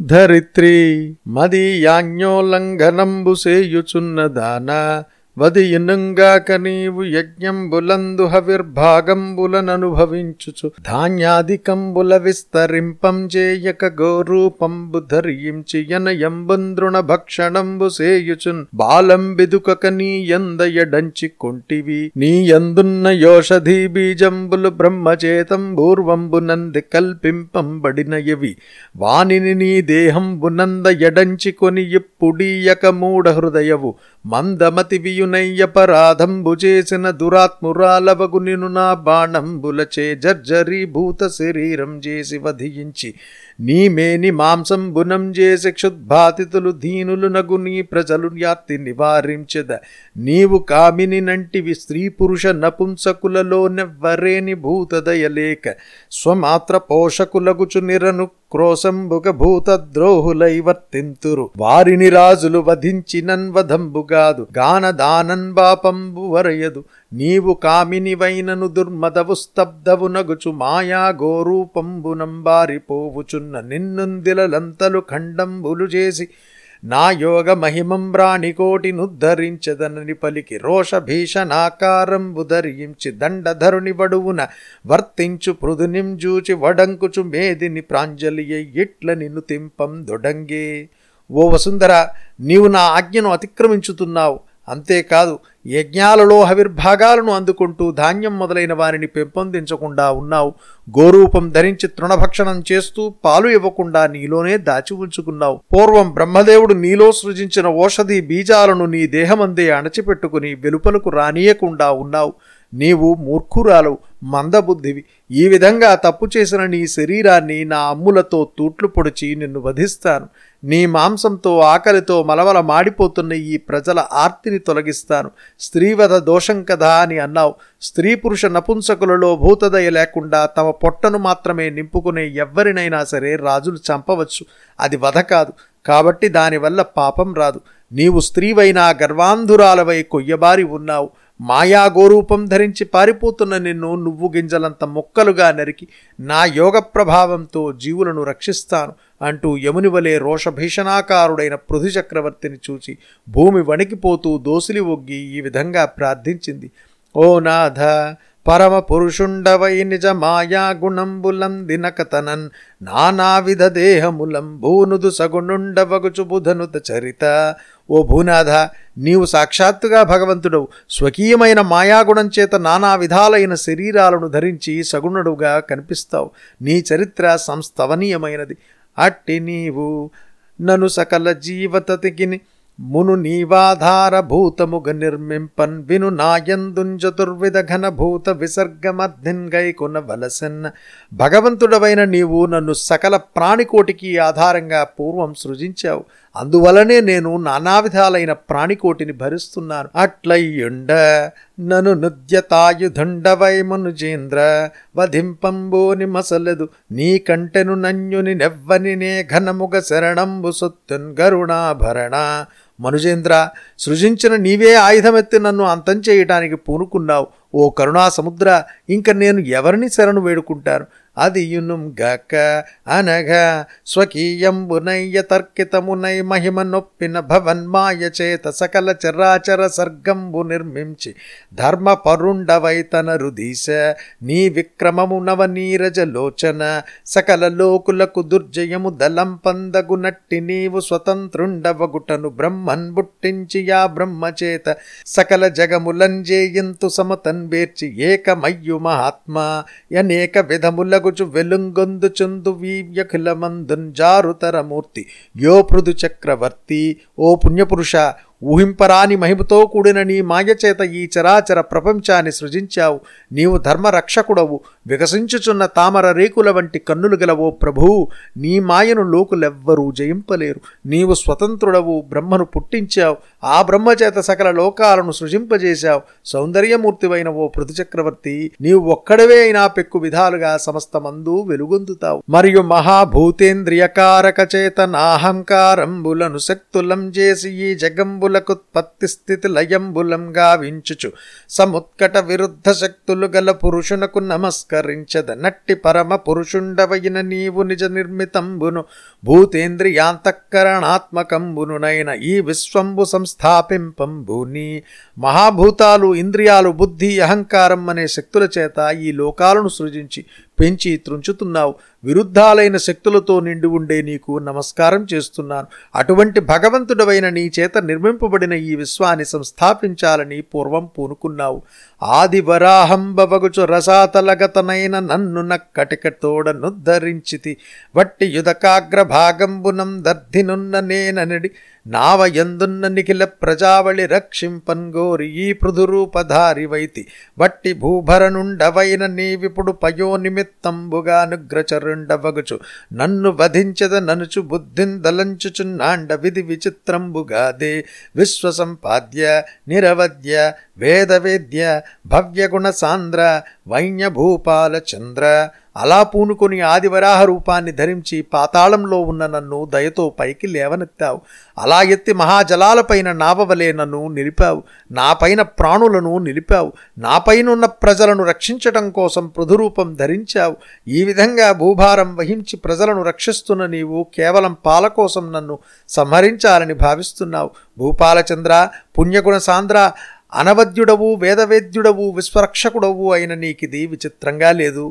ధరిత్రి మదీయాజ్ఞోల్లంఘనంబు సేయుచున్నదాన వదియునుగాక నీవు యజ్ఞంబులందు హవిర్భాగంబులననుభవించుచు. ధాన్యాధికంబుల విస్తరింపం చేయక గోరూపంబు ధరించి యనయంబంద్రుణ భక్షణంబు సేయుచున్. బాలం బిదుకక నీయందయడంచి కొంటివి. నీయందున్న యోషధీ బీజంబులు బ్రహ్మచేతం పూర్వంబునంది కల్పింపంబడినయవి. వానిని నీ దేహంబునంద ఎడంచి కొని ఇప్పుడీయక మూఢహృదయవు. మందమతివి చేయునయ్యపరాధంబు చేసిన దురాత్మురాలవగు నిను నా బాణంబులచే జర్జరీభూత శరీరం చేసి వధించి నీ మేని మాంసంబునం చేసి క్షుద్భాతితులు దీనులు నగు నీ ప్రజలు యాత్తి నివారించద. నీవు కామిని నంటివి స్త్రీ పురుష నపుంసకులలో నెవ్వరేని భూతదయలేక స్వమాత్ర పోషకులగుచు నిరను క్రోశంబుగ భూత ద్రోహులై వర్తింతురు. వారిని రాజులు వధించినన్వధంబుగాదు గానదానన్ బాపంబు వరయదు. నీవు కామినివైనను దుర్మదవు స్తబ్దవు నగుచు మాయా గోరూపంబునంబారిపోవుచున్న నిన్నుందిలంతలు ఖండంబులు చేసి నా యోగ మహిమం బ్రాణికోటి పలికి రోషభీషణాకారంబు ధరించి దండధరుని వడువున వర్తించు పృదునింజూచి వడంకుచు మేదిని ప్రాంజలి ఇట్ల నిన్ను తింపం దొడంగే. ఓ వసుంధర నీవు నా ఆజ్ఞను అతిక్రమించుతున్నావు. అంతేకాదు యజ్ఞాలలో హవిర్భాగాలను అందుకుంటూ ధాన్యం మొదలైన వారిని పెంపొందించకుండా ఉన్నావు. గోరూపం ధరించి తృణభక్షణం చేస్తూ పాలు ఇవ్వకుండా నీలోనే దాచి ఉంచుకున్నావు. పూర్వం బ్రహ్మదేవుడు నీలో సృజించిన ఓషధి బీజాలను నీ దేహమందే అణచిపెట్టుకుని వెలుపలకు రానియకుండా ఉన్నావు. నీవు మూర్ఖురాలు మందబుద్ధివి. ఈ విధంగా తప్పు చేసిన నీ శరీరాన్ని నా అమ్ములతో తూట్లు పొడిచి నిన్ను వధిస్తాను. నీ మాంసంతో ఆకలితో మలవల మాడిపోతున్న ఈ ప్రజల ఆర్తిని తొలగిస్తాను. స్త్రీవధ దోషం కదా అని అన్నావు. స్త్రీ పురుష నపుంసకులలో భూతదయ లేకుండా తమ పొట్టను మాత్రమే నింపుకునే ఎవ్వరినైనా సరే రాజులు చంపవచ్చు. అది వధ కాదు. కాబట్టి దానివల్ల పాపం రాదు. నీవు స్త్రీవైనా గర్వాంధురాలవై కొయ్యబారి ఉన్నావు. మాయాగోరూపం ధరించి పారిపోతున్న నిన్ను నువ్వు గింజలంత మొక్కలుగా నరికి నా యోగ ప్రభావంతో జీవులను రక్షిస్తాను అంటూ యముని వలె రోషభీషణాకారుడైన పృథు చక్రవర్తిని చూచి భూమి వణికిపోతూ దోసిలి ఒగ్గి ఈ విధంగా ప్రార్థించింది. ఓ నాథ పరమ పురుషుండవై నిజ మాయా గుణంబులం దినకతనన్ నానావిధ దేహములం భూనుదు సగుణుండవగుచు బుధనుత చరిత. ఓ భూనాథ నీవు సాక్షాత్తుగా భగవంతుడవు. స్వకీయమైన మాయాగుణం చేత నానా విధాలైన శరీరాలను ధరించి సగుణుడుగా కనిపిస్తావు. నీ చరిత్ర సంస్తవనీయమైనది. అట్టి నీవు నను సకల జీవతతికిని మును నీవాధారభూతముగ నిర్మింపన్ విను నాయందుంజతుర్విధ ఘనభూత విసర్గమధ్నిన్గై వలసన్న. భగవంతుడవైన నీవు నన్ను సకల ప్రాణికోటికి ఆధారంగా పూర్వం సృజించావు. అందువలనే నేను నానా విధాలైన ప్రాణికోటిని భరిస్తున్నాను. అట్లయ్యుండ నను నుద్యతాయుధుండవై మనుజేంద్ర వధింపంబోని మసలదు నీ కంటెను నన్యుని నెవ్వని నే ఘనముగ శరణంబు సొత్తున్ గరుణాభరణ. మనుజేంద్ర సృజించిన నీవే ఆయుధమెత్తి నన్ను అంతం చేయటానికి పూనుకున్నావు. ఓ కరుణా సముద్ర ఇంక నేను ఎవరిని శరణు వేడుకుంటాను? అదియునుం గక అనగా స్వకీయంబునయ్య తర్కితమునై మహిమ నొప్పిన భవన్మాయ చేత సకల చరాచర సర్గంబు నిర్మించి ధర్మ పరుండవై తన రుదీశ నీ విక్రమము నవ సకల లోకులకు దుర్జయము దళం పందగునట్టి నీవు స్వతంత్రుండవగుటను బ్రహ్మన్ బుట్టించి యా బ్రహ్మచేత సకల జగములంజేయంతు సమతన్ బేర్చి ఏకమయ్యు మహాత్మా అనేక తాగుచు వెలుంగొందు చందు వీవ్యఖిలమందున్ జారుతరమూర్తి యో పృథు చక్రవర్తి ఓ పుణ్యపురుష ఊహింపరాని మహిమతో కూడిన నీ మాయచేత ఈ చరాచర ప్రపంచాన్ని సృజించావు. నీవు ధర్మరక్షకుడవు. వికసించుచున్న తామర రేకుల వంటి కన్నులు గలవో ప్రభువు నీ మాయను లోకులెవ్వరూ జయింపలేరు. నీవు స్వతంత్రుడవు బ్రహ్మను పుట్టించావు. ఆ బ్రహ్మచేత సకల లోకాలను సృజింపజేశావు. సౌందర్యమూర్తివైన ఓ పృథుచక్రవర్తి నీవు ఒక్కడవే అయినా పెక్కు విధాలుగా సమస్తమందు వెలుగొందుతావు. మరియు మహాభూతేంద్రియకారక చేతనాహంకారంబులను శక్తులం చేసి ఈ జగంబుల భూతలంబులకుత్పత్తి స్థితి లయంబులం గావించుచు. సముత్కట విరుద్ధ శక్తులు గల పురుషునకు నమస్కరించద. నట్టి పరమ పురుషుండవైన నీవు నిజ నిర్మితంబును. భూతేంద్రియాంతఃకరణాత్మకంబునునైన ఈ విశ్వంబు సంస్థాపింపంబుని మహాభూతాలు ఇంద్రియాలు బుద్ధి అహంకారం అనే శక్తుల చేత ఈ లోకాలను సృజించి పెంచి త్రుంచుతున్నావు విరుద్ధాలైన శక్తులతో నిండి ఉండే నీకు నమస్కారం చేస్తున్నాను. అటువంటి భగవంతుడవైన నీ చేత నిర్మింపబడిన ఈ విశ్వాన్ని సంస్థాపించాలని పూర్వం పూనుకున్నావు. ఆది వరాహంబవగుచు రసాతలగతనైన నన్ను నక్కటికతోడనుద్ధరించితి వట్టి యుధకాగ్ర భాగంబునం దర్ధినున్న నేననడి నావ నిఖిల ప్రజావళి రక్షింపన్గోరి ఈ పృథురూపధారి వైతి వట్టి భూభరనుండవైన నీవిపుడు పయో నిమిత్తంబుగా అనుగ్రచరుండవగుచు. నన్ను వధించద ననుచు బుద్ధిందలంచుచున్నాండ విధి విచిత్రంబుగాదే. విశ్వసంపాద్య నిరవద్య వేదవేద్య భవ్యగుణ సాంద్ర వైన్యభూపాల చంద్ర అలా పూనుకొని ఆదివరాహ రూపాన్ని ధరించి పాతాళంలో ఉన్న నన్ను దయతో పైకి లేవనెత్తావు. అలా ఎత్తి మహాజలాలపైన నావవలే నన్ను నిలిపావు. నాపైన ప్రాణులను నిలిపావు. నాపైనున్న ప్రజలను రక్షించటం కోసం పృథురూపం ధరించావు. ఈ విధంగా భూభారం వహించి ప్రజలను రక్షిస్తున్న నీవు కేవలం పాల కోసం నన్ను సంహరించాలని భావిస్తున్నావు. భూపాలచంద్ర పుణ్యగుణ సాంద్ర అనవద్యుడవు వేదవేద్యుడవు విశ్వరక్షకుడవు అయిన నీకిది విచిత్రంగా లేదు.